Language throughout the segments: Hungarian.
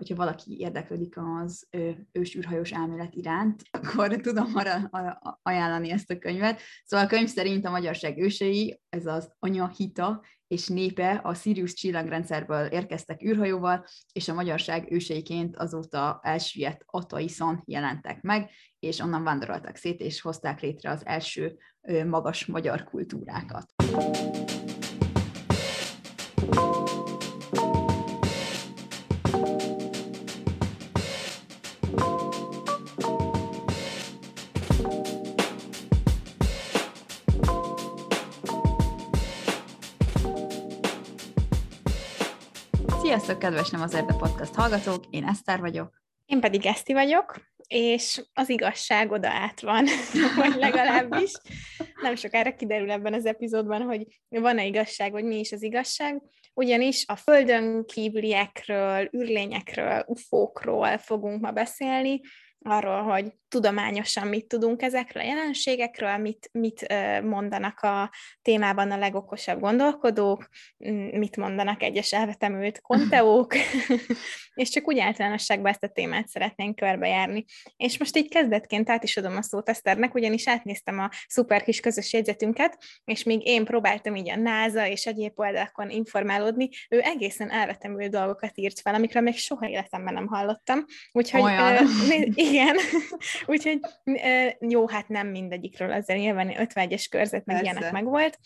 hogyha valaki érdeklődik az ősűrhajós elmélet iránt, akkor tudom arra ajánlani ezt a könyvet. Szóval a könyv szerint a magyarság ősei, ez az anya hita és népe a Sirius csillagrendszerből érkeztek űrhajóval, és a magyarság őseiként azóta elsüllyedt Ataiszon jelentek meg, és onnan vándoroltak szét, és hozták létre az első magas magyar kultúrákat. Sziasztok, kedves Nem az Erde Podcast hallgatók, én Eszter vagyok. Én pedig Eszti vagyok, és az igazság oda át van, vagy legalábbis. Nem sokára kiderül ebben az epizódban, hogy van-e igazság, vagy mi is az igazság. Ugyanis a földön kívüliekről, űrlényekről, ufókról fogunk ma beszélni, arról, hogy tudományosan mit tudunk ezekről a jelenségekről, mit, mit mondanak a témában a legokosabb gondolkodók, mit mondanak egyes elvetemült konteók, és csak úgy általánosságban ezt a témát szeretnénk körbejárni. És most így kezdetként át is adom a szót Eszternek, ugyanis átnéztem a szuper kis közös jegyzetünket, és még én próbáltam így a NASA és egyéb oldalakon informálódni, ő egészen elvetemült dolgokat írt fel, amikről még soha életemben nem hallottam. Úgyhogy Olyan. igen, Úgyhogy jó, hát nem mindegyikről, azért nyilván 51-es körzet meg ilyenek meg volt.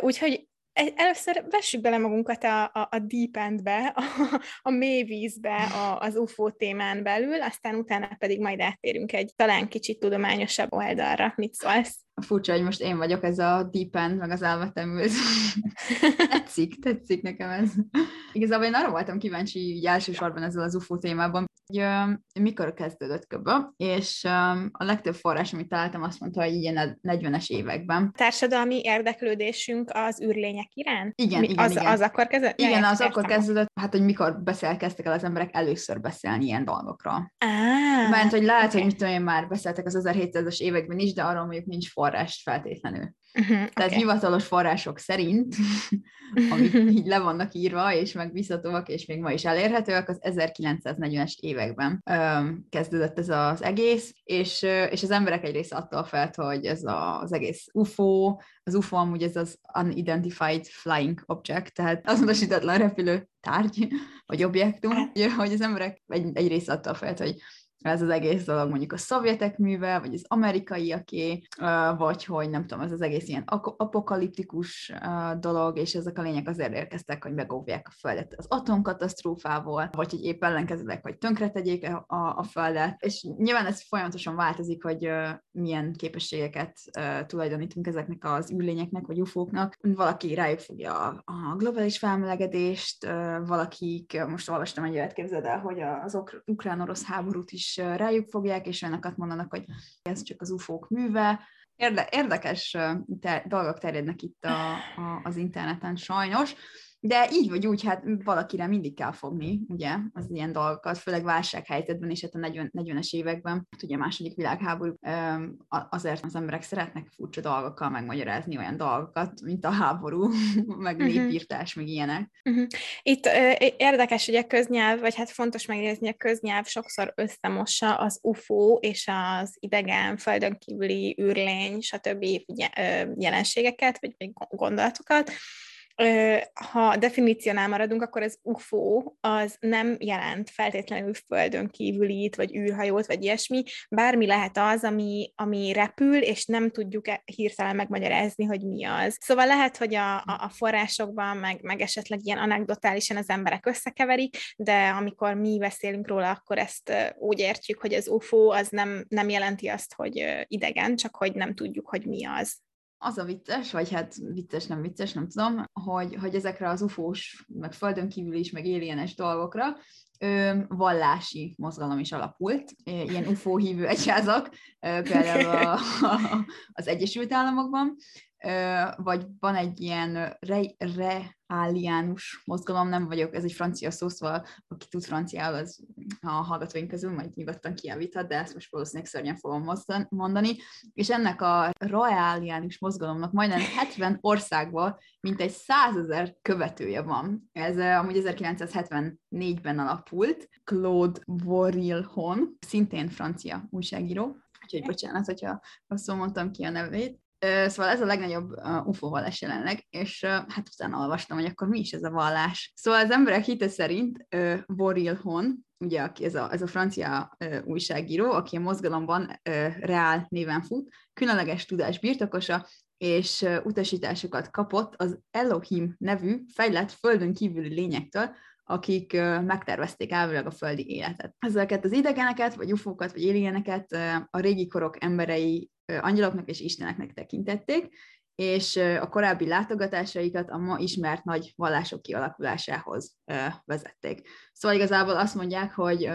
Úgyhogy először vessük bele magunkat a, a, a deep endbe, a, a mély vízbe, a, az UFO témán belül, aztán utána pedig majd áttérünk egy talán kicsit tudományosabb oldalra. Mit szólsz? Furcsa, hogy most én vagyok ez a deep end, meg az elvetemült. tetszik, tetszik nekem ez. Igazából én arra voltam kíváncsi így elsősorban ezzel az UFO témában, hogy uh, mikor kezdődött köbbe, és um, a legtöbb forrás, amit találtam, azt mondta, hogy ilyen 40-es években. Társadalmi érdeklődésünk az űrlények iránt? Igen, Mi, igen, az, igen. Az akkor kezdődött? Igen, az értem. akkor kezdődött, hát hogy mikor beszélkeztek el az emberek először beszélni ilyen dolgokról. Ah, Mert hogy lehet, okay. hogy mit tudom én már beszéltek az 1700-as években is, de arról mondjuk nincs forrás feltétlenül. Uh-huh, Tehát okay. hivatalos források szerint, amik így le vannak írva, és megbízhatóak, és még ma is elérhetőek, az 1940-es években öm, kezdődött ez az egész, és, és az emberek egy része attól felt, hogy ez a, az egész UFO, az UFO amúgy ez az Unidentified Flying Object, tehát azonosítatlan repülő tárgy, vagy objektum, hát. hogy az emberek egy, egy része attól felt, hogy ez az egész dolog mondjuk a szovjetek műve, vagy az amerikaiaké, vagy hogy nem tudom, ez az egész ilyen apokaliptikus dolog, és ezek a lények azért érkeztek, hogy megóvják a Földet az atomkatasztrófával, vagy hogy épp ellenkezőleg, hogy tönkretegyék a, a, a Földet. És nyilván ez folyamatosan változik, hogy milyen képességeket tulajdonítunk ezeknek az űrlényeknek, vagy ufóknak. Valaki rájuk fogja a, a globális felmelegedést, valakik, most olvastam egy olyat, képzeld el, hogy az ukrán-orosz háborút is rájuk fogják, és olyanokat mondanak, hogy ez csak az ufók műve. Érde, érdekes ter- dolgok terjednek itt a, a, az interneten sajnos. De így vagy úgy, hát valakire mindig kell fogni, ugye, az ilyen dolgokat, főleg válsághelyzetben, és hát a 40, 40-es években, hát ugye a második világháború, azért az emberek szeretnek furcsa dolgokkal megmagyarázni olyan dolgokat, mint a háború, meg népírtás, meg ilyenek. Uh-huh. Itt uh, érdekes, hogy a köznyelv, vagy hát fontos megnézni, a köznyelv sokszor összemossa az UFO és az idegen, földön kívüli űrlény, stb. jelenségeket, vagy gondolatokat, ha definíciónál maradunk, akkor az UFO az nem jelent feltétlenül földön kívülit, vagy űrhajót, vagy ilyesmi. Bármi lehet az, ami, ami repül, és nem tudjuk hirtelen megmagyarázni, hogy mi az. Szóval lehet, hogy a, a forrásokban, meg, meg esetleg ilyen anekdotálisan az emberek összekeverik, de amikor mi beszélünk róla, akkor ezt úgy értjük, hogy az UFO az nem, nem jelenti azt, hogy idegen, csak hogy nem tudjuk, hogy mi az az a vicces, vagy hát vicces, nem vicces, nem tudom, hogy, hogy ezekre az ufós, meg földön kívül is, meg alienes dolgokra ö, vallási mozgalom is alapult, ilyen UFO hívő egyházak, ö, például a, a, az Egyesült Államokban, ö, vagy van egy ilyen re, reáliánus mozgalom, nem vagyok, ez egy francia szó, szóval aki tud franciául, az a hallgatóink közül, majd nyugodtan kiavíthat, de ezt most valószínűleg szörnyen fogom mondani, és ennek a royaliánus mozgalomnak majdnem 70 országban mintegy 100 ezer követője van. Ez amúgy 1974-ben alapult, Claude Vorillon, szintén francia újságíró, úgyhogy bocsánat, hogyha rosszul mondtam ki a nevét, Szóval ez a legnagyobb UFO vallás jelenleg, és hát utána olvastam, hogy akkor mi is ez a vallás. Szóval az emberek hite szerint Boril Hon, ugye aki ez a, ez a francia újságíró, aki a mozgalomban Reál néven fut, különleges tudás birtokosa, és utasításokat kapott az Elohim nevű fejlett földön kívüli lényektől, akik megtervezték elvileg a földi életet. Ezeket az idegeneket, vagy ufókat, vagy alieneket a régi korok emberei angyaloknak és isteneknek tekintették, és a korábbi látogatásaikat a ma ismert nagy vallások kialakulásához vezették. Szóval igazából azt mondják, hogy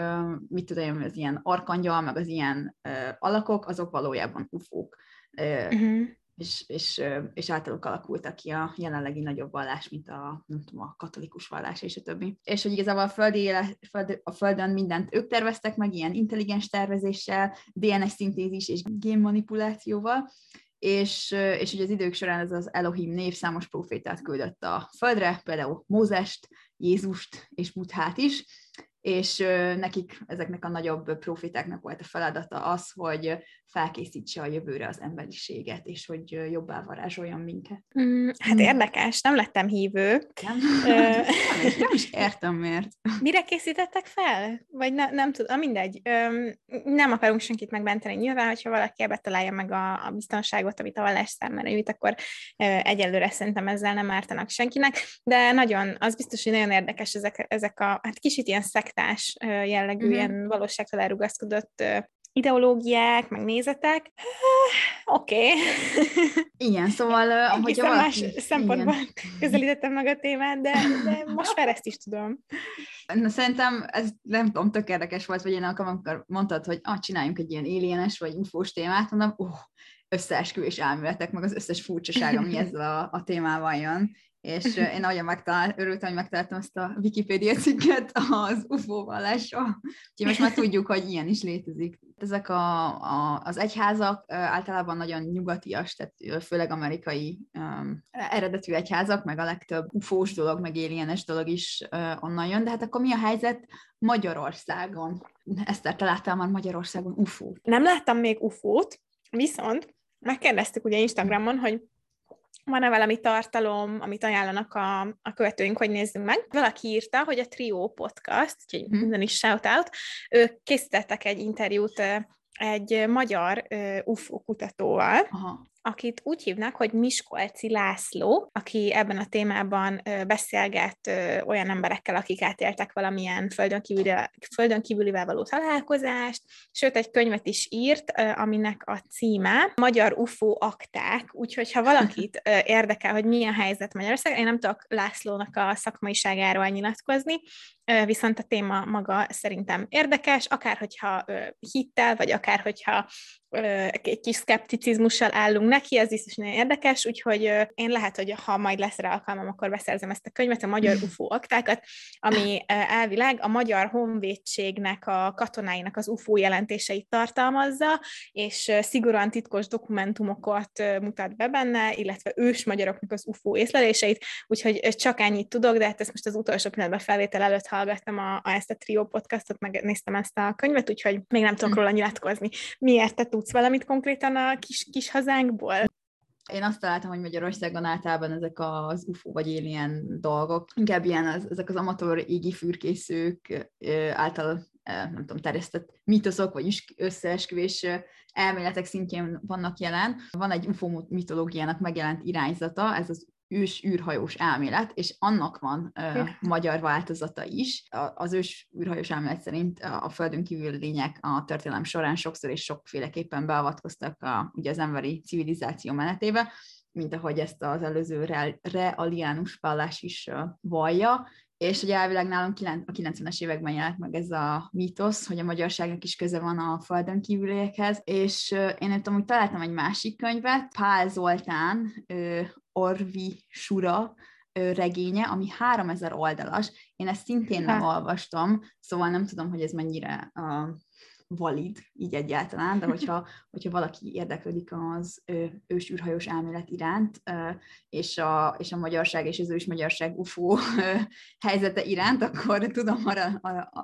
mit tudom, az ilyen arkangyal, meg az ilyen alakok, azok valójában ufók. Uh-huh és, és, és általuk alakultak ki a jelenlegi nagyobb vallás, mint a, nem tudom, a katolikus vallás és a többi. És hogy igazából a, földi éle, föld, a Földön mindent ők terveztek meg, ilyen intelligens tervezéssel, DNS szintézis és génmanipulációval, és, és hogy az idők során ez az Elohim név számos profétát küldött a Földre, például Mózest, Jézust és Buthát is, és nekik, ezeknek a nagyobb profitáknak volt a feladata az, hogy felkészítse a jövőre az emberiséget, és hogy jobbá varázsoljon minket. Mm, hát érdekes, nem lettem hívő. Nem, nem, nem is értem miért. Mire készítettek fel? Vagy ne, nem tudom, mindegy. Nem akarunk senkit megmenteni. Nyilván, hogyha valaki ebbe találja meg a, a biztonságot, amit a vallás számára jut, akkor egyelőre szerintem ezzel nem ártanak senkinek, de nagyon, az biztos, hogy nagyon érdekes ezek, ezek a, hát kicsit ilyen szektás jellegű, mm-hmm. ilyen valóságtól elrugaszkodott ideológiák, meg nézetek. Oké. Okay. Igen, szóval, hogyha valaki... más szempontból igen. közelítettem meg a témát, de, de most már ezt is tudom. Na, szerintem ez nem tudom, tök érdekes volt, vagy én amikor mondtad, hogy ah, csináljunk egy ilyen alienes vagy infós témát, mondom, uh, összeesküvés elméletek, meg az összes furcsaság, ami ezzel a, a témával jön és én nagyon megtalál, örültem, hogy megtaláltam ezt a Wikipédia cikket az UFO vallásról, úgyhogy most már tudjuk, hogy ilyen is létezik. Ezek a, a, az egyházak általában nagyon nyugatias, tehát főleg amerikai um, eredetű egyházak, meg a legtöbb ufós dolog, meg alienes dolog is uh, onnan jön, de hát akkor mi a helyzet Magyarországon? Eszter, te láttál már Magyarországon ufót? Nem láttam még ufót, viszont megkérdeztük ugye Instagramon, hogy van-e valami tartalom, amit ajánlanak a, a követőink, hogy nézzünk meg. Valaki írta, hogy a Trio Podcast, úgyhogy hmm. minden is shout-out, ők készítettek egy interjút egy magyar UFO kutatóval, Aha akit úgy hívnak, hogy Miskolci László, aki ebben a témában beszélget olyan emberekkel, akik átéltek valamilyen földön, kívüli, földön kívülivel való találkozást, sőt egy könyvet is írt, aminek a címe Magyar UFO akták, úgyhogy ha valakit érdekel, hogy milyen helyzet Magyarország, én nem tudok Lászlónak a szakmaiságáról nyilatkozni, viszont a téma maga szerintem érdekes, akár hogyha hittel, vagy akár hogyha egy kis szkepticizmussal állunk neki, ez is nagyon érdekes, úgyhogy én lehet, hogy ha majd lesz rá alkalmam, akkor beszerzem ezt a könyvet, a Magyar UFO aktákat, ami elvileg a Magyar Honvédségnek, a katonáinak az UFO jelentéseit tartalmazza, és szigorúan titkos dokumentumokat mutat be benne, illetve ős magyaroknak az UFO észleléseit, úgyhogy csak ennyit tudok, de hát ezt most az utolsó pillanatban felvétel előtt hallgattam a, a ezt a Trio podcastot, meg néztem ezt a könyvet, úgyhogy még nem tudok róla nyilatkozni. Miért te tudsz valamit konkrétan a kis, kis hazánkból? Én azt találtam, hogy Magyarországon általában ezek az UFO vagy ilyen dolgok, inkább ilyen az, ezek az amatőr égi fürkészők által nem tudom, terjesztett mítoszok, vagy összeesküvés elméletek szintjén vannak jelen. Van egy UFO mitológiának megjelent irányzata, ez az ős űrhajós elmélet, és annak van uh, magyar változata is. Az ős űrhajós elmélet szerint a Földön kívül lények a történelem során sokszor és sokféleképpen beavatkoztak a, ugye az emberi civilizáció menetébe, mint ahogy ezt az előző realiánus vallás is vallja, és ugye elvileg nálunk a 90-es években jelent meg ez a mítosz, hogy a magyarságnak is köze van a földön kívüliekhez, és én itt amúgy találtam egy másik könyvet, Pál Zoltán, Orvi Sura regénye, ami 3000 oldalas. Én ezt szintén nem hát. olvastam, szóval nem tudom, hogy ez mennyire uh, valid, így egyáltalán, de hogyha, hogyha valaki érdeklődik az ősűrhajós elmélet iránt, és a, és a magyarság és az ős magyarság UFO helyzete iránt, akkor tudom arra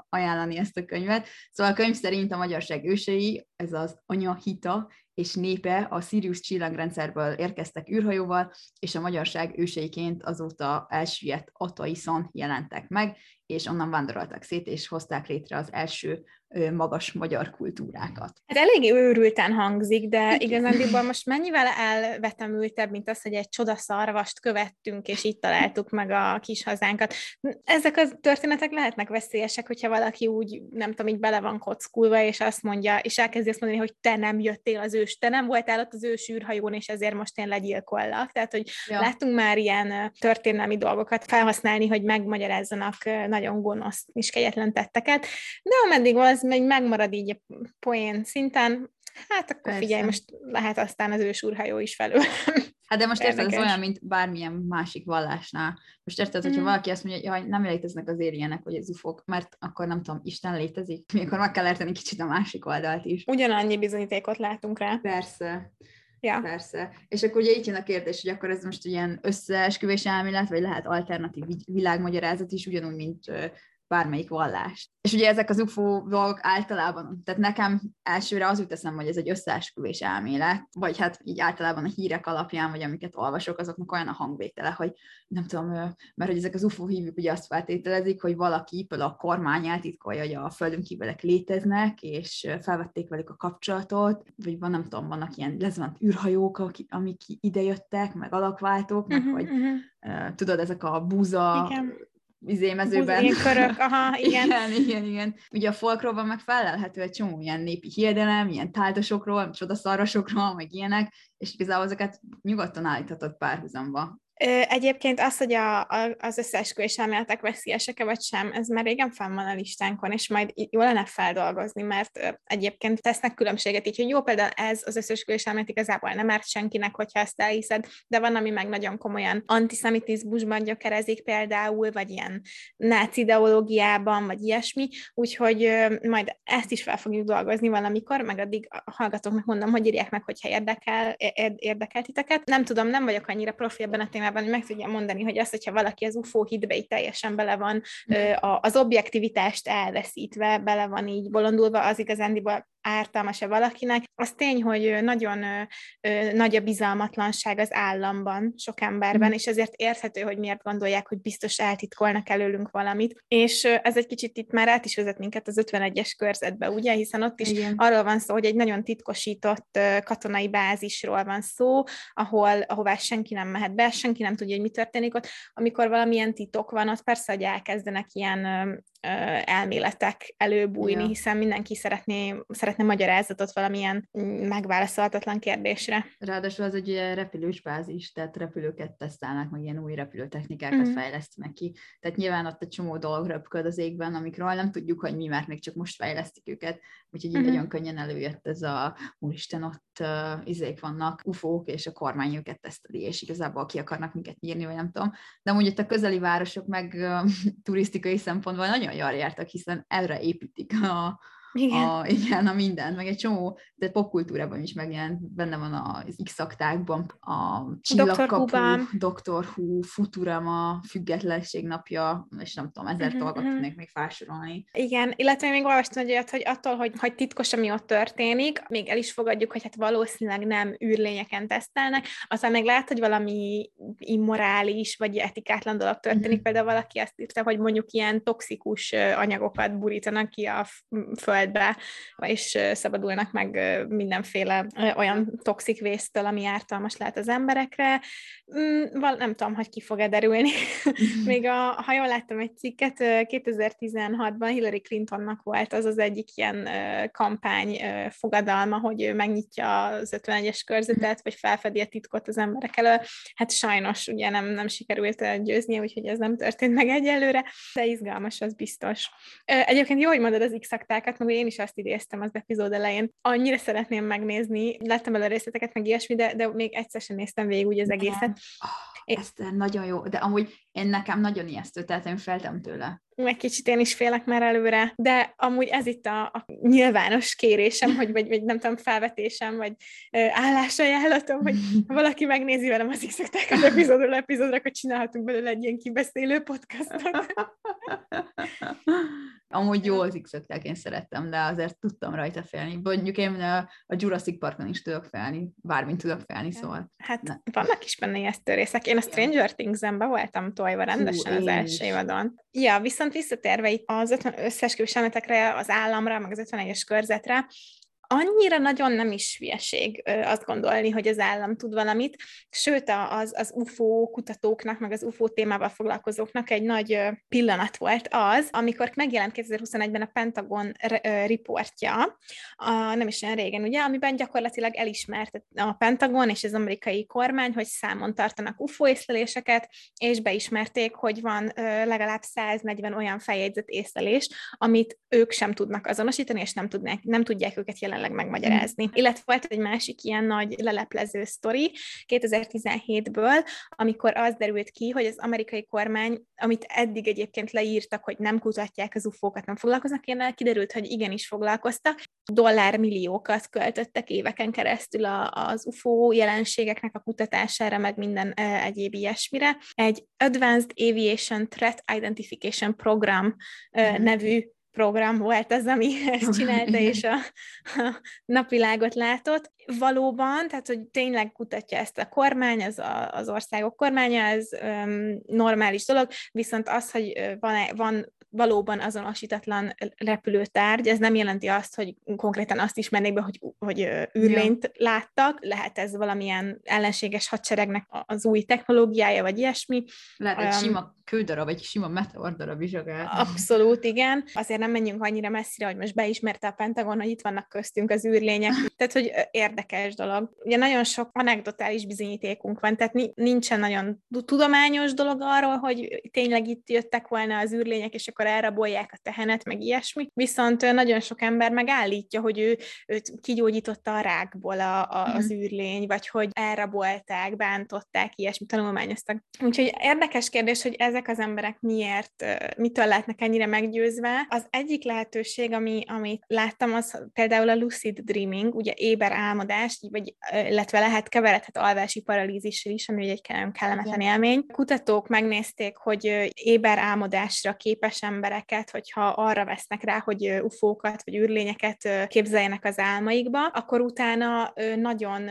ajánlani ezt a könyvet. Szóval a könyv szerint a magyarság ősei, ez az anyahita és népe a Sirius csillagrendszerből érkeztek űrhajóval, és a magyarság őseiként azóta elsüllyedt Ataiszon jelentek meg, és onnan vándoroltak szét, és hozták létre az első magas magyar kultúrákat. Hát eléggé őrülten hangzik, de igazándiból most mennyivel elvetemültebb, mint az, hogy egy csodaszarvast követtünk, és itt találtuk meg a kis hazánkat. Ezek a történetek lehetnek veszélyesek, hogyha valaki úgy, nem tudom, így bele van kockulva, és azt mondja, és elkezdi azt mondani, hogy te nem jöttél az ős, te nem voltál ott az ős űrhajón, és ezért most én legyilkollak. Tehát, hogy ja. láttunk már ilyen történelmi dolgokat felhasználni, hogy megmagyarázzanak nagyon gonosz és kegyetlen tetteket, de ameddig az még megmarad így a poén szinten, hát akkor Persze. figyelj, most lehet aztán az ősúrhajó is felül. Hát de most érted, ez olyan, mint bármilyen másik vallásnál. Most érted, hogyha mm. valaki azt mondja, hogy nem léteznek az érjenek, vagy az ufok, mert akkor nem tudom, Isten létezik, mikor meg kell érteni kicsit a másik oldalt is. Ugyanannyi bizonyítékot látunk rá. Persze. Ja. Persze. És akkor ugye itt jön a kérdés, hogy akkor ez most ilyen összeesküvés elmélet, vagy lehet alternatív világmagyarázat is, ugyanúgy, mint bármelyik vallást. És ugye ezek az UFO dolgok általában, tehát nekem elsőre az jut eszem, hogy ez egy összeesküvés elmélet, vagy hát így általában a hírek alapján, vagy amiket olvasok, azoknak olyan a hangvétele, hogy nem tudom, mert hogy ezek az UFO hívők ugye azt feltételezik, hogy valaki például a kormány eltitkolja, hogy a földön kívülek léteznek, és felvették velük a kapcsolatot, vagy van, nem tudom, vannak ilyen lezvant űrhajók, amik idejöttek, meg alakváltók, meg uh-huh, hogy uh-huh. tudod, ezek a búza Igen izémezőben. körök, aha, igen. igen. igen, igen. Ugye a folkról van meg felelhető egy csomó ilyen népi hiedelem, ilyen táltosokról, csodaszarvasokról, meg ilyenek, és igazából ezeket nyugodtan állíthatod párhuzamba. Egyébként az, hogy a, a, az összeesküvés elméletek veszélyesek vagy sem, ez már régen fenn van a listánkon, és majd jó lenne feldolgozni, mert egyébként tesznek különbséget így, hogy jó, például ez az összeesküvés elmélet igazából nem árt senkinek, hogyha ezt elhiszed, de van, ami meg nagyon komolyan antiszemitizmusban gyökerezik például, vagy ilyen náci ideológiában, vagy ilyesmi, úgyhogy majd ezt is fel fogjuk dolgozni valamikor, meg addig a hallgatóknak mondom, hogy írják meg, hogyha érdekel, érdekel titeket. Nem tudom, nem vagyok annyira profi ebben a témában, hogy meg tudja mondani, hogy az, hogyha valaki az UFO hitbe így teljesen bele van, az objektivitást elveszítve, bele van így bolondulva, az igazándiból ártalmas-e valakinek. Az tény, hogy nagyon ö, nagy a bizalmatlanság az államban sok emberben, mm. és ezért érthető, hogy miért gondolják, hogy biztos eltitkolnak előlünk valamit. És ez egy kicsit itt már át is vezet minket az 51-es körzetbe, ugye, hiszen ott is Igen. arról van szó, hogy egy nagyon titkosított katonai bázisról van szó, ahol, ahová senki nem mehet be, senki nem tudja, hogy mi történik ott. Amikor valamilyen titok van, ott persze, hogy elkezdenek ilyen elméletek előbújni, ja. hiszen mindenki szeretné, szeretne magyarázatot valamilyen megválaszolhatatlan kérdésre. Ráadásul az egy repülős bázis, tehát repülőket tesztelnek, meg ilyen új repülőtechnikákat mm. fejlesztenek ki. Tehát nyilván ott egy csomó dolog röpköd az égben, amikről nem tudjuk, hogy mi, mert még csak most fejlesztik őket. Úgyhogy mm-hmm. így nagyon könnyen előjött ez a úristen, ott uh, izék vannak, ufók, és a kormány őket teszteli, és igazából ki akarnak minket nyírni, vagy nem tudom. De amúgy itt a közeli városok meg uh, turisztikai szempontból nagyon jól jártak, hiszen erre építik a, igen. A, igen, a mindent, meg egy csomó, de popkultúrában is megjelent, benne van az X-aktákban, a Csillagkapu, Dr. Who, Futurama, Függetlenség napja, és nem tudom, ezer uh-huh, dolgot uh-huh. tudnék még felsorolni. Igen, illetve még olvastam hogy olyat, hogy attól, hogy, hogy titkos, ami ott történik, még el is fogadjuk, hogy hát valószínűleg nem űrlényeken tesztelnek, aztán meg lehet, hogy valami immorális, vagy etikátlan dolog történik, uh-huh. például valaki azt írta, hogy mondjuk ilyen toxikus anyagokat burítanak ki a föld földbe, és szabadulnak meg mindenféle olyan toxik vésztől, ami ártalmas lehet az emberekre. Mm, nem tudom, hogy ki fog-e derülni. Még a, ha jól láttam egy cikket, 2016-ban Hillary Clintonnak volt az az egyik ilyen kampány fogadalma, hogy ő megnyitja az 51-es körzetet, vagy felfedi a titkot az emberek elől. Hát sajnos ugye nem, nem sikerült győzni, úgyhogy ez nem történt meg egyelőre, de izgalmas, az biztos. Egyébként jó, hogy mondod az x meg én is azt idéztem az epizód elején. Annyira szeretném megnézni, láttam el a részleteket, meg ilyesmi, de, de még egyszer sem néztem végig úgy az egészet. Eszter, nagyon jó, de amúgy én nekem nagyon ijesztő, tehát én feltem tőle. Meg kicsit én is félek már előre, de amúgy ez itt a, a nyilvános kérésem, hogy, vagy, vagy nem tudom, felvetésem, vagy ö, állásajánlatom, hogy ha valaki megnézi velem az x az epizódról epizódra, akkor csinálhatunk belőle egy ilyen kibeszélő podcastot. Amúgy jó az x én szerettem, de azért tudtam rajta félni. Mondjuk én a Jurassic Parkon is tudok félni, bármint tudok félni, szóval. Hát ne. vannak is benne ijesztő részek. Én a Stranger Things-en be voltam tojva rendesen Hú, az első évadon. Ja, viszont visszatérve itt az 50 összes az államra, meg az 51-es körzetre, annyira nagyon nem is hülyeség azt gondolni, hogy az állam tud valamit, sőt az, az UFO kutatóknak, meg az UFO témával foglalkozóknak egy nagy pillanat volt az, amikor megjelent 2021-ben a Pentagon riportja, a, nem is olyan régen, ugye, amiben gyakorlatilag elismert a Pentagon és az amerikai kormány, hogy számon tartanak UFO észleléseket, és beismerték, hogy van legalább 140 olyan feljegyzett észlelés, amit ők sem tudnak azonosítani, és nem, tudnák, nem tudják őket jelenleg jelenleg megmagyarázni. Illetve volt egy másik ilyen nagy leleplező sztori 2017-ből, amikor az derült ki, hogy az amerikai kormány, amit eddig egyébként leírtak, hogy nem kutatják az UFO-kat, nem foglalkoznak ilyennel, kiderült, hogy igenis foglalkoztak, dollármilliókat költöttek éveken keresztül a, az UFO jelenségeknek a kutatására, meg minden e, egyéb ilyesmire. Egy Advanced Aviation Threat Identification Program e, mm. nevű program volt az, ami ezt csinálta, és a, a napvilágot látott. Valóban, tehát hogy tényleg kutatja ezt a kormány, az a, az országok kormánya, ez um, normális dolog, viszont az, hogy van, van valóban azonosítatlan repülőtárgy, ez nem jelenti azt, hogy konkrétan azt ismernék be, hogy, hogy űrlényt ja. láttak, lehet ez valamilyen ellenséges hadseregnek az új technológiája, vagy ilyesmi. Lehet egy um, sima kődarab, vagy sima meteordarab is akár. Abszolút, igen. Azért nem menjünk annyira messzire, hogy most beismerte a Pentagon, hogy itt vannak köztünk az űrlények. Tehát, hogy érdekes dolog. Ugye nagyon sok anekdotális bizonyítékunk van, tehát nincsen nagyon tudományos dolog arról, hogy tényleg itt jöttek volna az űrlények, és akkor elrabolják a tehenet, meg ilyesmi. Viszont nagyon sok ember megállítja, hogy ő őt kigyógyította a rákból a, a, az mhm. űrlény, vagy hogy elrabolták, bántották, ilyesmi tanulmányoztak. Úgyhogy érdekes kérdés, hogy ezek az emberek miért, mitől lehetnek ennyire meggyőzve. Az egyik lehetőség, ami, amit láttam, az például a lucid dreaming, ugye éber álmodás, vagy, illetve lehet keveredhet alvási paralízissel is, ami egy kellemetlen élmény. Kutatók megnézték, hogy éber álmodásra képes embereket, hogyha arra vesznek rá, hogy ufókat vagy űrlényeket képzeljenek az álmaikba, akkor utána nagyon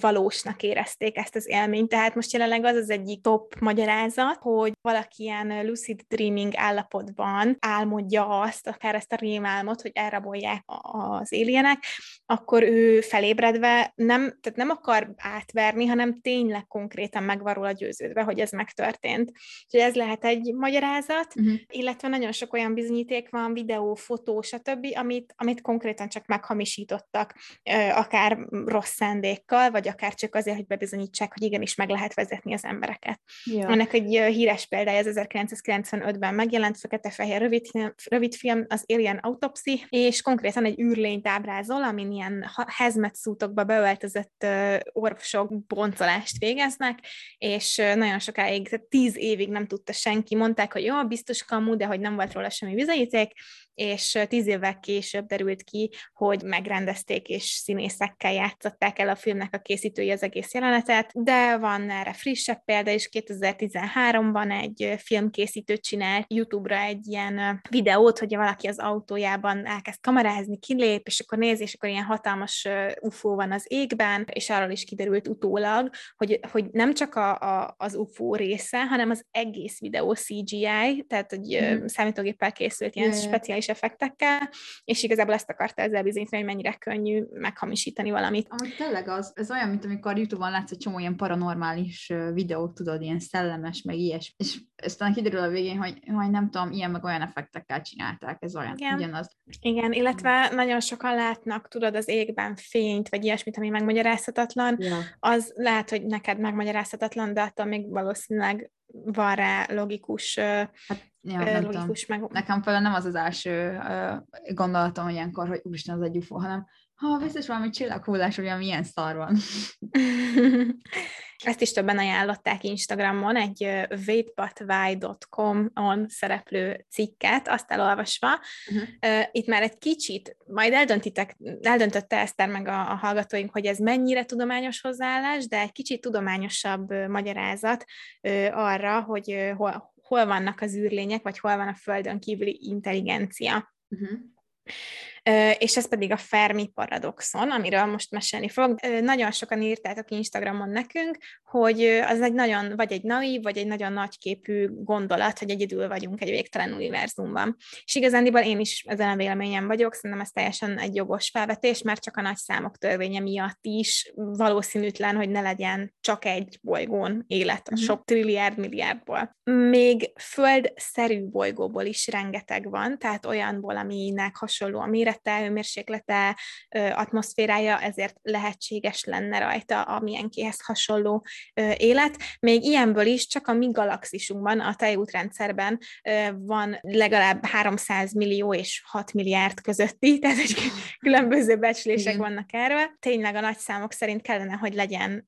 valósnak érezték ezt az élményt. Tehát most jelenleg az az egyik top magyarázat, hogy valaki ilyen lucid dreaming állapotban álmodja azt, akár ezt a rémálmot, hogy elrabolják az éljenek, akkor ő felébredve nem, tehát nem akar átverni, hanem tényleg konkrétan megvarul a győződve, hogy ez megtörtént. Úgyhogy ez lehet egy magyarázat, uh-huh. illetve nagyon sok olyan bizonyíték van, videó, fotó, stb., amit, amit konkrétan csak meghamisítottak, akár rossz szándékkal, vagy akár csak azért, hogy bebizonyítsák, hogy igenis meg lehet vezetni az embereket. Ja. Ennek egy híres példája az 1995-ben megjelent fekete-fehér rövid, rövid film, az Alien Autopsy, és konkrétan egy űrlényt ábrázol, amin ilyen hazmat szútokba beöltözött orvosok boncolást végeznek, és nagyon sokáig, tehát tíz évig nem tudta senki, mondták, hogy jó, biztos kamu, de hogy nem volt róla semmi bizonyíték, és tíz évvel később derült ki, hogy megrendezték és színészekkel játszották el a filmnek a készítői az egész jelenetet, de van erre frissebb példa is, 2013-ban egy filmkészítő csinált YouTube-ra egy ilyen videót, hogy valaki az autójában elkezd kamerázni, kilép, és akkor nézi, és akkor ilyen hatalmas UFO van az égben, és arról is kiderült utólag, hogy, hogy nem csak a, a, az UFO része, hanem az egész videó CGI, tehát egy mm. számítógéppel készült ilyen yeah. speciális effektekkel, és igazából ezt akarta ezzel bizonyítani, hogy mennyire könnyű meghamisítani valamit. Amúgy tényleg az, ez olyan, mint amikor YouTube-on látsz egy csomó ilyen paranormális videót, tudod, ilyen szellemes, meg ilyes, és aztán kiderül a végén, hogy, hogy nem tudom, ilyen meg olyan effektekkel csinálták, ez olyan, Igen. ugyanaz. Igen, illetve nagyon sokan látnak, tudod, az égben fényt, vagy ilyesmit, ami megmagyarázhatatlan, ja. az lehet, hogy neked megmagyarázhatatlan, de attól még valószínűleg van rá logikus, hát, ja, nem logikus tudom. meg... Nekem például nem az az első gondolatom ilyenkor, hogy úristen, az egy UFO, hanem Ha biztos valami csillaghullás, olyan milyen szar van. Ezt is többen ajánlották Instagramon, egy waitbutwhy.com-on szereplő cikket, azt elolvasva. Uh-huh. Itt már egy kicsit, majd eldöntitek, eldöntötte Eszter meg a, a hallgatóink, hogy ez mennyire tudományos hozzáállás, de egy kicsit tudományosabb magyarázat arra, hogy hol, hol vannak az űrlények, vagy hol van a Földön kívüli intelligencia. Uh-huh és ez pedig a Fermi paradoxon, amiről most mesélni fog. Nagyon sokan írtátok Instagramon nekünk, hogy az egy nagyon, vagy egy naív, vagy egy nagyon nagyképű gondolat, hogy egyedül vagyunk egy végtelen univerzumban. És igazándiból én is ezen a véleményem vagyok, szerintem ez teljesen egy jogos felvetés, mert csak a nagy számok törvénye miatt is valószínűtlen, hogy ne legyen csak egy bolygón élet a uh-huh. sok trilliárd milliárdból. Még földszerű bolygóból is rengeteg van, tehát olyanból, aminek hasonló a mérete, hőmérséklete, atmoszférája, ezért lehetséges lenne rajta a milyenkihez hasonló élet. Még ilyenből is csak a mi galaxisunkban, a tejútrendszerben van legalább 300 millió és 6 milliárd közötti, tehát egy különböző becslések Igen. vannak erre. Tényleg a nagy számok szerint kellene, hogy legyen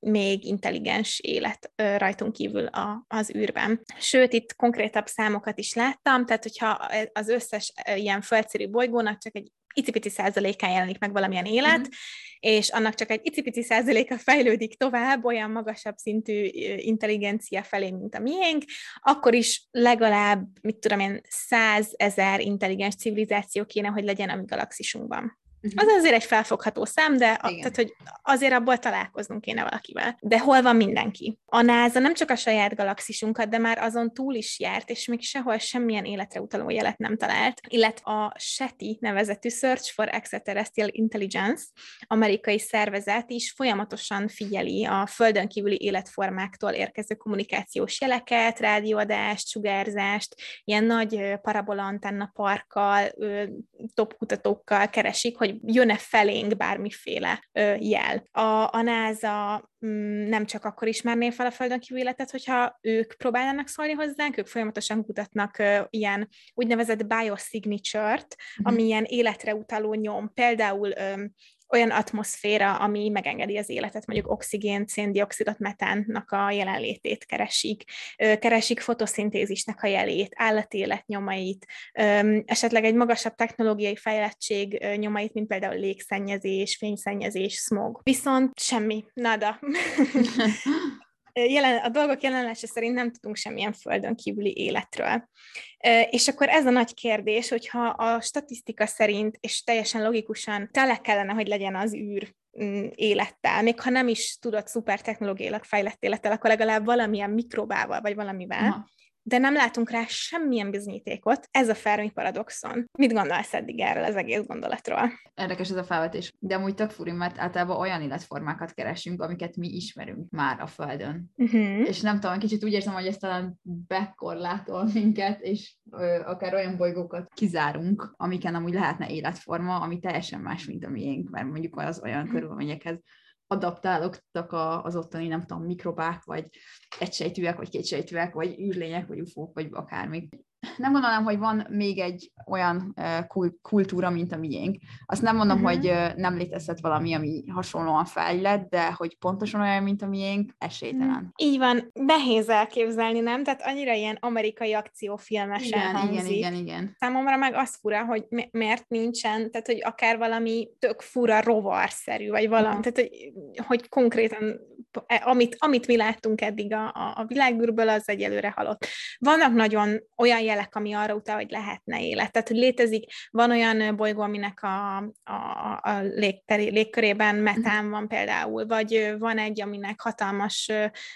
még intelligens élet rajtunk kívül a, az űrben. Sőt, itt konkrétabb számokat is láttam, tehát hogyha az összes ilyen földszerű bolygónak csak egy icipici százalékán jelenik meg valamilyen élet, uh-huh. és annak csak egy icipici százaléka fejlődik tovább olyan magasabb szintű intelligencia felé, mint a miénk, akkor is legalább, mit tudom én, százezer intelligens civilizáció kéne, hogy legyen a mi galaxisunkban. Uh-huh. Az azért egy felfogható szám, de a, tehát, hogy azért abból találkoznunk kéne valakivel. De hol van mindenki? A NASA nem csak a saját galaxisunkat, de már azon túl is járt, és még sehol semmilyen életre utaló jelet nem talált, illetve a SETI nevezetű Search for Extraterrestrial Intelligence amerikai szervezet is folyamatosan figyeli a földön kívüli életformáktól érkező kommunikációs jeleket, rádióadást, sugárzást, ilyen nagy parabolantenna parkkal, top kutatókkal keresik, hogy hogy jön-e felénk bármiféle ö, jel. A, a NASA mm, nem csak akkor ismerné fel a Földön kívül életet, hogyha ők próbálnának szólni hozzánk, ők folyamatosan kutatnak ö, ilyen úgynevezett biosignature-t, mm-hmm. ami ilyen életre utaló nyom. Például ö, olyan atmoszféra, ami megengedi az életet, mondjuk oxigén, széndiokszidot, metánnak a jelenlétét keresik, keresik fotoszintézisnek a jelét, állatélet nyomait, esetleg egy magasabb technológiai fejlettség nyomait, mint például légszennyezés, fényszennyezés, smog. Viszont semmi, nada. jelen, a dolgok jelenása szerint nem tudunk semmilyen földön kívüli életről. És akkor ez a nagy kérdés, hogyha a statisztika szerint, és teljesen logikusan tele kellene, hogy legyen az űr mm, élettel, még ha nem is tudod szuper technológiailag fejlett élettel, akkor legalább valamilyen mikrobával, vagy valamivel, Aha de nem látunk rá semmilyen bizonyítékot. Ez a Fermi paradoxon. Mit gondolsz eddig erről az egész gondolatról? Érdekes ez a felvetés. De amúgy tök furi, mert általában olyan életformákat keresünk, amiket mi ismerünk már a Földön. Uh-huh. És nem tudom, kicsit úgy érzem, hogy ez talán bekorlátol minket, és ö, akár olyan bolygókat kizárunk, amiken amúgy lehetne életforma, ami teljesen más, mint a miénk, mert mondjuk az olyan uh-huh. körülményekhez adaptálódtak az ottani, nem tudom, mikrobák, vagy egysejtűek, vagy kétsejtűek, vagy űrlények, vagy ufók, vagy akármi nem gondolom, hogy van még egy olyan kultúra, mint a miénk. Azt nem mondom, uh-huh. hogy nem létezhet valami, ami hasonlóan fejlett, de hogy pontosan olyan, mint a miénk, esélytelen. Uh-huh. Így van. Nehéz elképzelni, nem? Tehát annyira ilyen amerikai akciófilmesen igen, hangzik. Igen, igen, igen. Számomra meg az fura, hogy mi- miért nincsen, tehát hogy akár valami tök fura rovarszerű, vagy valami, uh-huh. tehát hogy, hogy konkrétan amit, amit mi láttunk eddig a, a, világbűrből, az egyelőre halott. Vannak nagyon olyan jelek, ami arra utal, hogy lehetne élet. Tehát, hogy létezik, van olyan bolygó, aminek a, a, a légteri, légkörében metán van például, vagy van egy, aminek hatalmas,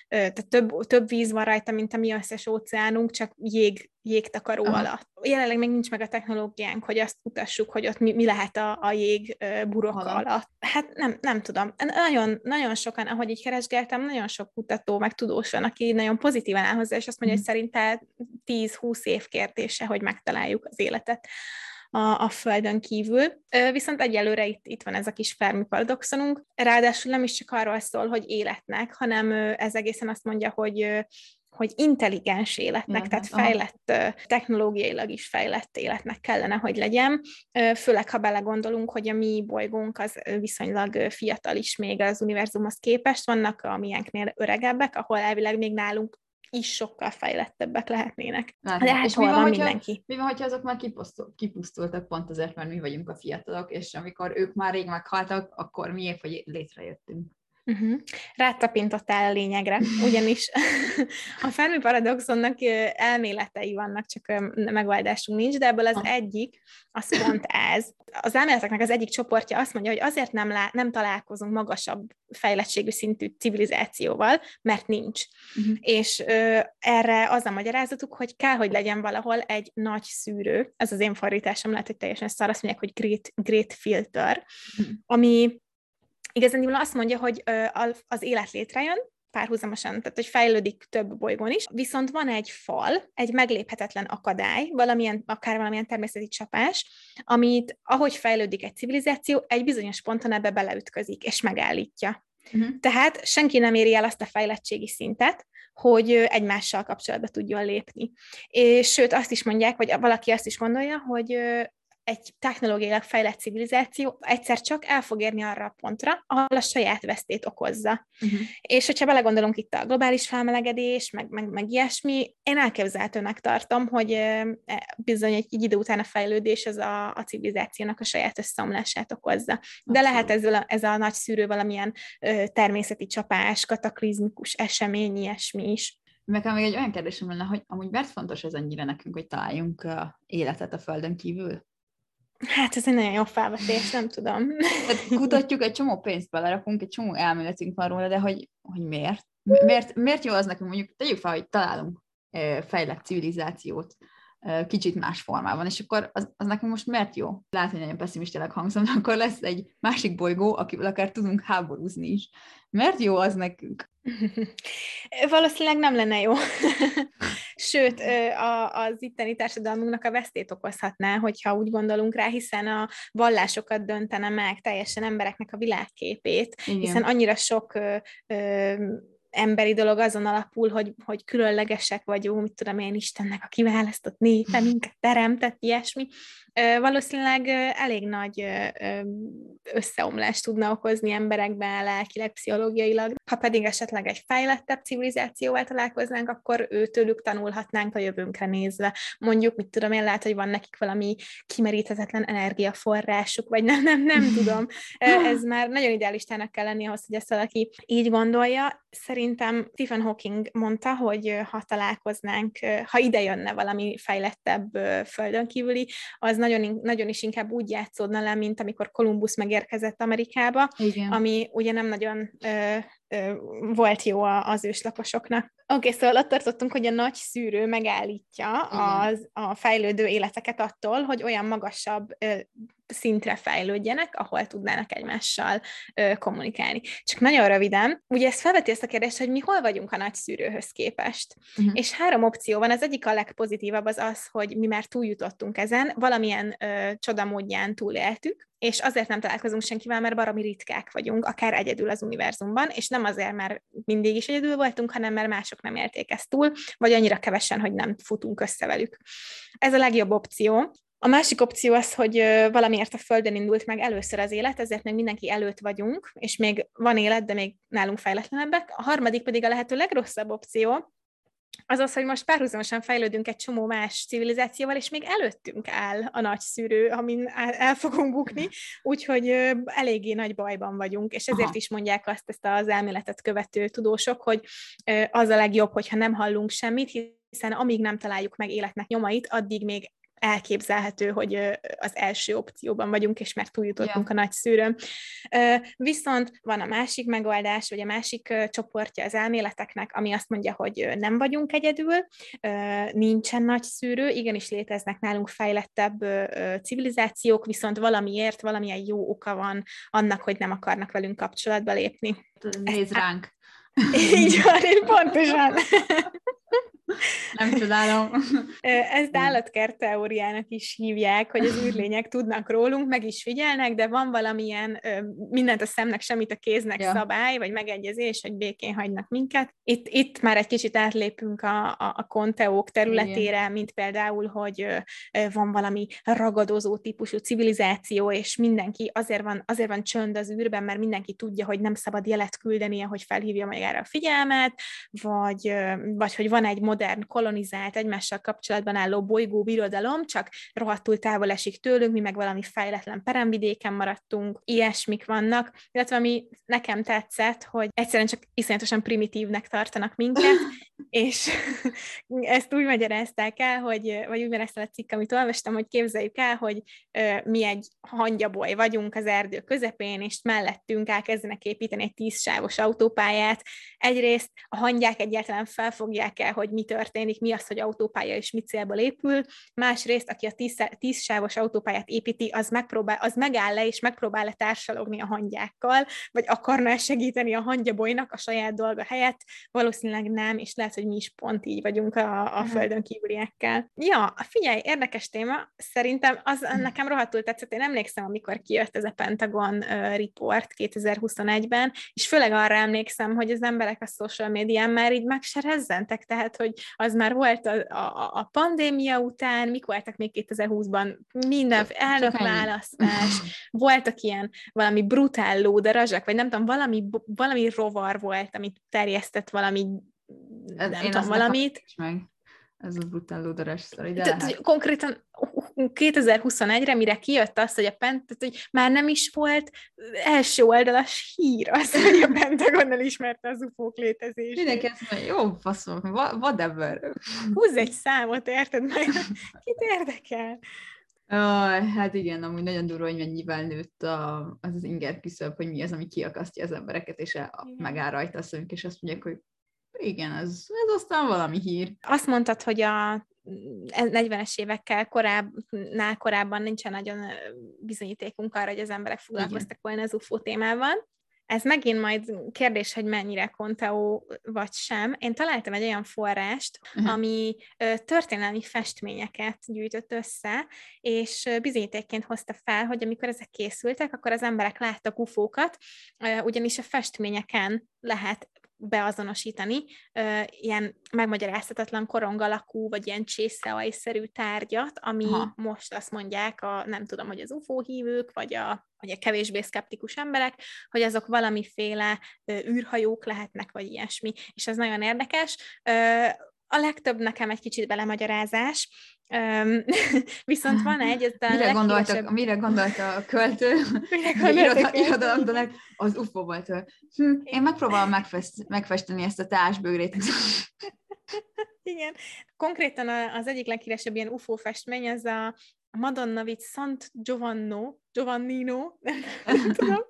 tehát több, több víz van rajta, mint a mi összes óceánunk, csak jég jégtakaró Aha. alatt. Jelenleg még nincs meg a technológiánk, hogy azt mutassuk, hogy ott mi, mi lehet a, a jég burok alatt. Hát nem, nem tudom. Nagyon, nagyon sokan, ahogy így keresgéltem, nagyon sok kutató, meg tudós van, aki nagyon pozitívan áll hozzá, és azt mondja, mm. hogy szerinte 10-20 év kérdése, hogy megtaláljuk az életet a, a Földön kívül. Viszont egyelőre itt, itt van ez a kis Fermi paradoxonunk. Ráadásul nem is csak arról szól, hogy életnek, hanem ez egészen azt mondja, hogy hogy intelligens életnek, ja, tehát fejlett, aha. technológiailag is fejlett életnek kellene, hogy legyen, főleg ha belegondolunk, hogy a mi bolygónk az viszonylag fiatal is még az univerzumhoz képest, vannak a miénknél öregebbek, ahol elvileg még nálunk is sokkal fejlettebbek lehetnének. Látni. De hát és hol mi van, van hogyha, mindenki? Mi van, hogyha azok már kipusztultak pont azért, mert mi vagyunk a fiatalok, és amikor ők már rég meghaltak, akkor miért, hogy létrejöttünk? Uh-huh. Rátapintottál a lényegre, ugyanis a Fermi paradoxonnak elméletei vannak, csak megoldásunk nincs, de ebből az egyik, az pont ez. Az elméleteknek az egyik csoportja azt mondja, hogy azért nem, lá- nem találkozunk magasabb fejlettségű szintű civilizációval, mert nincs. Uh-huh. És ö, erre az a magyarázatuk, hogy kell, hogy legyen valahol egy nagy szűrő, ez az én fordításom lehet, hogy teljesen szar, azt mondják, hogy great, great filter, uh-huh. ami igazán azt mondja, hogy az élet létrejön, párhuzamosan, tehát hogy fejlődik több bolygón is, viszont van egy fal, egy megléphetetlen akadály, valamilyen, akár valamilyen természeti csapás, amit ahogy fejlődik egy civilizáció, egy bizonyos ponton ebbe beleütközik, és megállítja. Uh-huh. Tehát senki nem éri el azt a fejlettségi szintet, hogy egymással kapcsolatba tudjon lépni. És sőt, azt is mondják, vagy valaki azt is gondolja, hogy egy technológiailag fejlett civilizáció egyszer csak el fog érni arra a pontra, ahol a saját vesztét okozza. Uh-huh. És hogyha belegondolunk itt a globális felmelegedés, meg, meg, meg ilyesmi, én elképzelhetőnek tartom, hogy e, bizony egy, egy idő után a fejlődés ez a, a civilizációnak a saját összeomlását okozza. De Abszolút. lehet ez a, ez a nagy szűrő valamilyen ö, természeti csapás, kataklizmikus esemény, ilyesmi is. Nekem még egy olyan kérdésem lenne, hogy amúgy miért fontos ez annyira nekünk, hogy találjunk életet a Földön kívül? Hát ez egy nagyon jó felvetés, nem tudom. Tehát kutatjuk, egy csomó pénzt belerakunk, egy csomó elméletünk van róla, de hogy, hogy miért? miért? Miért jó az nekünk, mondjuk tegyük fel, hogy találunk fejlett civilizációt kicsit más formában, és akkor az, az nekünk most miért jó? Lehet, hogy nagyon pessimistának hangzom, de akkor lesz egy másik bolygó, akivel akár tudunk háborúzni is. Miért jó az nekünk? Valószínűleg nem lenne jó. Sőt, a, az itteni társadalmunknak a vesztét okozhatná, hogyha úgy gondolunk rá, hiszen a vallásokat döntene meg teljesen embereknek a világképét, Igen. hiszen annyira sok ö, ö, emberi dolog azon alapul, hogy, hogy különlegesek vagyunk, mit tudom én, Istennek a kiválasztott népe, minket teremtett, ilyesmi, valószínűleg elég nagy összeomlást tudna okozni emberekben lelkileg, pszichológiailag. Ha pedig esetleg egy fejlettebb civilizációval találkoznánk, akkor őtőlük tanulhatnánk a jövőnkre nézve. Mondjuk, mit tudom én, lehet, hogy van nekik valami kimeríthetetlen energiaforrásuk, vagy nem, nem, nem tudom. Ez már nagyon idealistának kell lenni ahhoz, hogy ezt valaki így gondolja. Szerintem Stephen Hawking mondta, hogy ha találkoznánk, ha ide jönne valami fejlettebb földön kívüli, az nagyon, nagyon is inkább úgy játszódna le, mint amikor Kolumbusz megérkezett Amerikába, Igen. ami ugye nem nagyon ö, ö, volt jó az őslakosoknak. Oké, okay, szóval ott tartottunk, hogy a nagy szűrő megállítja az, a fejlődő életeket attól, hogy olyan magasabb ö, szintre fejlődjenek, ahol tudnának egymással ö, kommunikálni. Csak nagyon röviden, ugye ez felveti ezt a kérdést, hogy mi hol vagyunk a nagy szűrőhöz képest. Uh-huh. És három opció van, az egyik a legpozitívabb az az, hogy mi már túljutottunk ezen, valamilyen ö, csodamódján túléltük, és azért nem találkozunk senkivel, mert baromi ritkák vagyunk, akár egyedül az univerzumban, és nem azért, mert mindig is egyedül voltunk, hanem mert mások nem élték ezt túl, vagy annyira kevesen, hogy nem futunk össze velük. Ez a legjobb opció. A másik opció az, hogy valamiért a Földön indult meg először az élet, ezért még mindenki előtt vagyunk, és még van élet, de még nálunk fejletlenebbek. A harmadik pedig a lehető legrosszabb opció, az az, hogy most párhuzamosan fejlődünk egy csomó más civilizációval, és még előttünk áll a nagy szűrő, amin el fogunk bukni, úgyhogy eléggé nagy bajban vagyunk, és ezért Aha. is mondják azt ezt az elméletet követő tudósok, hogy az a legjobb, hogyha nem hallunk semmit, hiszen amíg nem találjuk meg életnek nyomait, addig még elképzelhető, hogy az első opcióban vagyunk, és már túljutottunk ja. a nagy szűrőn. Viszont van a másik megoldás, vagy a másik csoportja az elméleteknek, ami azt mondja, hogy nem vagyunk egyedül, nincsen nagy szűrő, igenis léteznek nálunk fejlettebb civilizációk, viszont valamiért, valamilyen jó oka van annak, hogy nem akarnak velünk kapcsolatba lépni. Nézd ránk! Így van, pontosan. Nem csodálom. Ezt állatkert teóriának is hívják, hogy az űrlények tudnak rólunk, meg is figyelnek, de van valamilyen mindent a szemnek, semmit a kéznek ja. szabály, vagy megegyezés, hogy békén hagynak minket. Itt, itt már egy kicsit átlépünk a, a, a konteók területére, Igen. mint például, hogy van valami ragadozó típusú civilizáció, és mindenki azért van, azért van csönd az űrben, mert mindenki tudja, hogy nem szabad jelet küldenie, hogy felhívja erre a figyelmet, vagy, vagy hogy van egy modern, kolonizált, egymással kapcsolatban álló bolygó birodalom, csak rohadtul távol esik tőlünk, mi meg valami fejletlen peremvidéken maradtunk, ilyesmik vannak, illetve ami nekem tetszett, hogy egyszerűen csak iszonyatosan primitívnek tartanak minket, és ezt úgy magyarázták el, hogy, vagy úgy magyarázta a cikk, amit olvastam, hogy képzeljük el, hogy mi egy hangyaboly vagyunk az erdő közepén, és mellettünk elkezdenek építeni egy tízsávos autópályát. Egyrészt a hangyák egyáltalán felfogják el, hogy mi történik, mi az, hogy autópálya és mi célból épül. Másrészt, aki a tíz, tízsávos autópályát építi, az, megpróbál, az megáll le és megpróbál le társalogni a hangyákkal, vagy akarna segíteni a hangyabolynak a saját dolga helyett. Valószínűleg nem, és lehet, hogy mi is pont így vagyunk a, a földön kívüliekkel. Ja, figyelj, érdekes téma. Szerintem az nekem rohadtul tetszett. Én emlékszem, amikor kijött ez a Pentagon uh, report 2021-ben, és főleg arra emlékszem, hogy az emberek a social médián már így meg se rezzentek, tehát, hogy az már volt a, a, a pandémia után, mik voltak még 2020-ban, minden elnökválasztás, voltak ilyen valami brutál lóderazsak, vagy nem tudom, valami, valami rovar volt, amit terjesztett valami nem Én tudom, valamit. Meg. Ez a brutál lóderes sztori, de Tehát, Konkrétan 2021-re, mire kijött az, hogy a Pent, tehát, hogy már nem is volt első oldalas hír az, hogy a Pentagon elismerte az UFO-k létezését. Mindenki azt mondja, jó, faszom, whatever. Húzz egy számot, érted? Meg kit érdekel? Uh, hát igen, amúgy nagyon durva, hogy mennyivel nőtt a, az az inger küszöb, hogy mi az, ami kiakasztja az embereket, és a, megáll rajta a szemük, és azt mondják, hogy igen, ez, ez aztán valami hír. Azt mondtad, hogy a 40-es évekkel korábbnál korábban nincsen nagyon bizonyítékunk arra, hogy az emberek foglalkoztak volna az UFO témával. Ez megint majd kérdés, hogy mennyire konteó vagy sem. Én találtam egy olyan forrást, uh-huh. ami történelmi festményeket gyűjtött össze, és bizonyítékként hozta fel, hogy amikor ezek készültek, akkor az emberek láttak ufókat, ugyanis a festményeken lehet beazonosítani ilyen megmagyarázhatatlan korong alakú, vagy ilyen csészeajszerű tárgyat, ami Aha. most azt mondják, a, nem tudom, hogy az UFO hívők, vagy a, vagy a kevésbé szkeptikus emberek, hogy azok valamiféle űrhajók lehetnek, vagy ilyesmi. És ez nagyon érdekes. A legtöbb nekem egy kicsit belemagyarázás, viszont van egy, ez a mire, gondoltak, mire gondolta a költő? Mire irodalomtanak? Az UFO volt. Hm, én megpróbálom megfest, megfesteni ezt a társbőrét. Igen. Konkrétan az egyik leghíresebb ilyen UFO festmény, ez a Madonna with Sant Giovanno, Giovannino, nem tudom,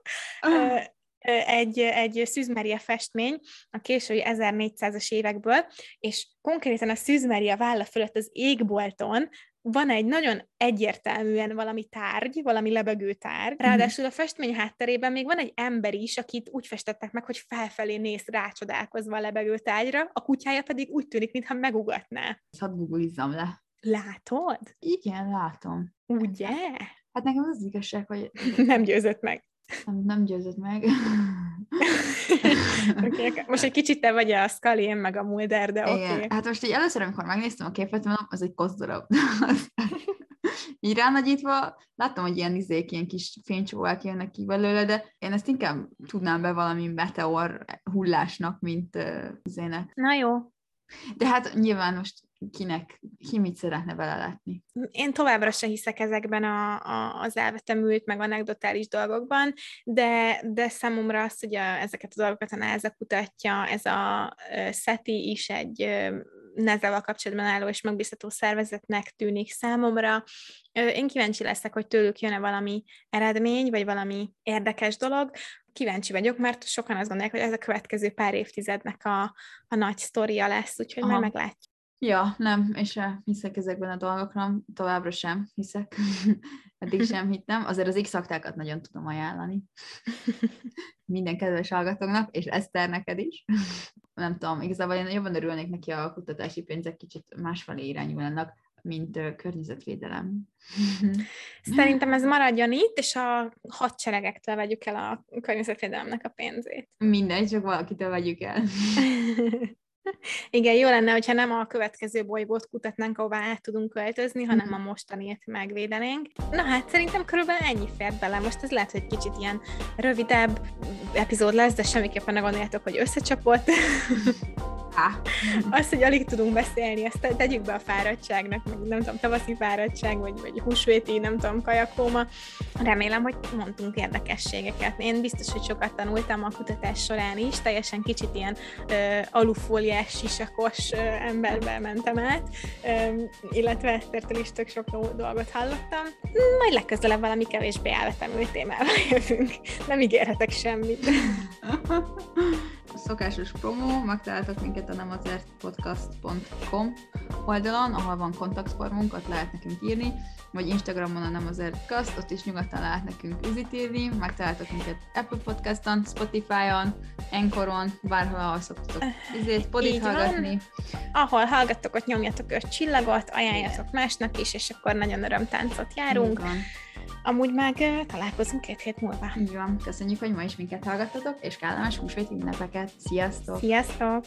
egy, egy Szűzmeria festmény a késői 1400-as évekből, és konkrétan a Szűzmeria válla fölött az égbolton van egy nagyon egyértelműen valami tárgy, valami lebegő tárgy, mhm. ráadásul a festmény hátterében még van egy ember is, akit úgy festettek meg, hogy felfelé néz rácsodálkozva a lebegő tárgyra, a kutyája pedig úgy tűnik, mintha megugatná. Hadd googlizzam le. Látod? Igen, látom. Ugye? Hát nekem az igazság, hogy... Nem győzött meg. Nem, nem győzött meg. okay, most egy kicsit te vagy a Scully, én meg a Mulder, de oké. Okay. Hát most így először, amikor megnéztem a képet, mondom, az egy koszdarab. így ránagyítva, láttam, hogy ilyen izék, ilyen kis fénycsóvák jönnek ki belőle, de én ezt inkább tudnám be valami meteor hullásnak, mint uh, izének. Na jó. De hát nyilván most kinek, ki mit szeretne vele látni. Én továbbra se hiszek ezekben a, a, az elvetemült, meg anekdotális dolgokban, de, de számomra az, hogy a, ezeket a dolgokat a NASA kutatja, ez a SETI is egy NASA-val kapcsolatban álló és megbízható szervezetnek tűnik számomra. Én kíváncsi leszek, hogy tőlük jön-e valami eredmény, vagy valami érdekes dolog. Kíváncsi vagyok, mert sokan azt gondolják, hogy ez a következő pár évtizednek a, a nagy sztoria lesz, úgyhogy Aha. majd meglátjuk. Ja, nem, és sem hiszek ezekben a dolgokra, továbbra sem hiszek. Eddig sem hittem. Azért az x nagyon tudom ajánlani. Minden kedves hallgatóknak, és Eszter neked is. nem tudom, igazából én jobban örülnék neki a kutatási pénzek kicsit másfelé irányulnak, mint környezetvédelem. Szerintem ez maradjon itt, és a hadseregektől vegyük el a környezetvédelemnek a pénzét. Mindegy, csak valakitől vegyük el. Igen, jó lenne, hogyha nem a következő bolygót kutatnánk, ahová át tudunk költözni, hanem a mostaniét megvédenénk. Na hát szerintem körülbelül ennyi fért bele. Most ez lehet, hogy kicsit ilyen rövidebb epizód lesz, de semmiképpen ne gondoljátok, hogy összecsapott. Azt, hogy alig tudunk beszélni, azt tegyük be a fáradtságnak, meg nem tudom, tavaszi fáradtság, vagy, vagy húsvéti, nem tudom, kajakóma. Remélem, hogy mondtunk érdekességeket. Én biztos, hogy sokat tanultam a kutatás során is, teljesen kicsit ilyen ö, alufóliás, sisakos ö, emberbe mentem át, ö, illetve Esztertől is tök sok dolgot hallottam. Majd legközelebb valami kevésbé elvetemült témával jövünk. Nem ígérhetek semmit. szokásos promó, megtaláltak minket a nemazertpodcast.com oldalon, ahol van kontaktformunk, ott lehet nekünk írni, vagy Instagramon a nemazertcast, ott is nyugodtan lehet nekünk üzit írni, megtaláltak minket Apple Podcaston, Spotify-on, Enkoron, bárhol, ahol szoktatok izét, podit hallgatni. Ahol hallgattok, ott nyomjatok öt csillagot, ajánljatok másnak is, és akkor nagyon örömtáncot járunk. Igen Amúgy meg találkozunk két hét múlva. Így van. Köszönjük, hogy ma is minket hallgattatok, és kellemes húsvéti ünnepeket. Sziasztok! Sziasztok!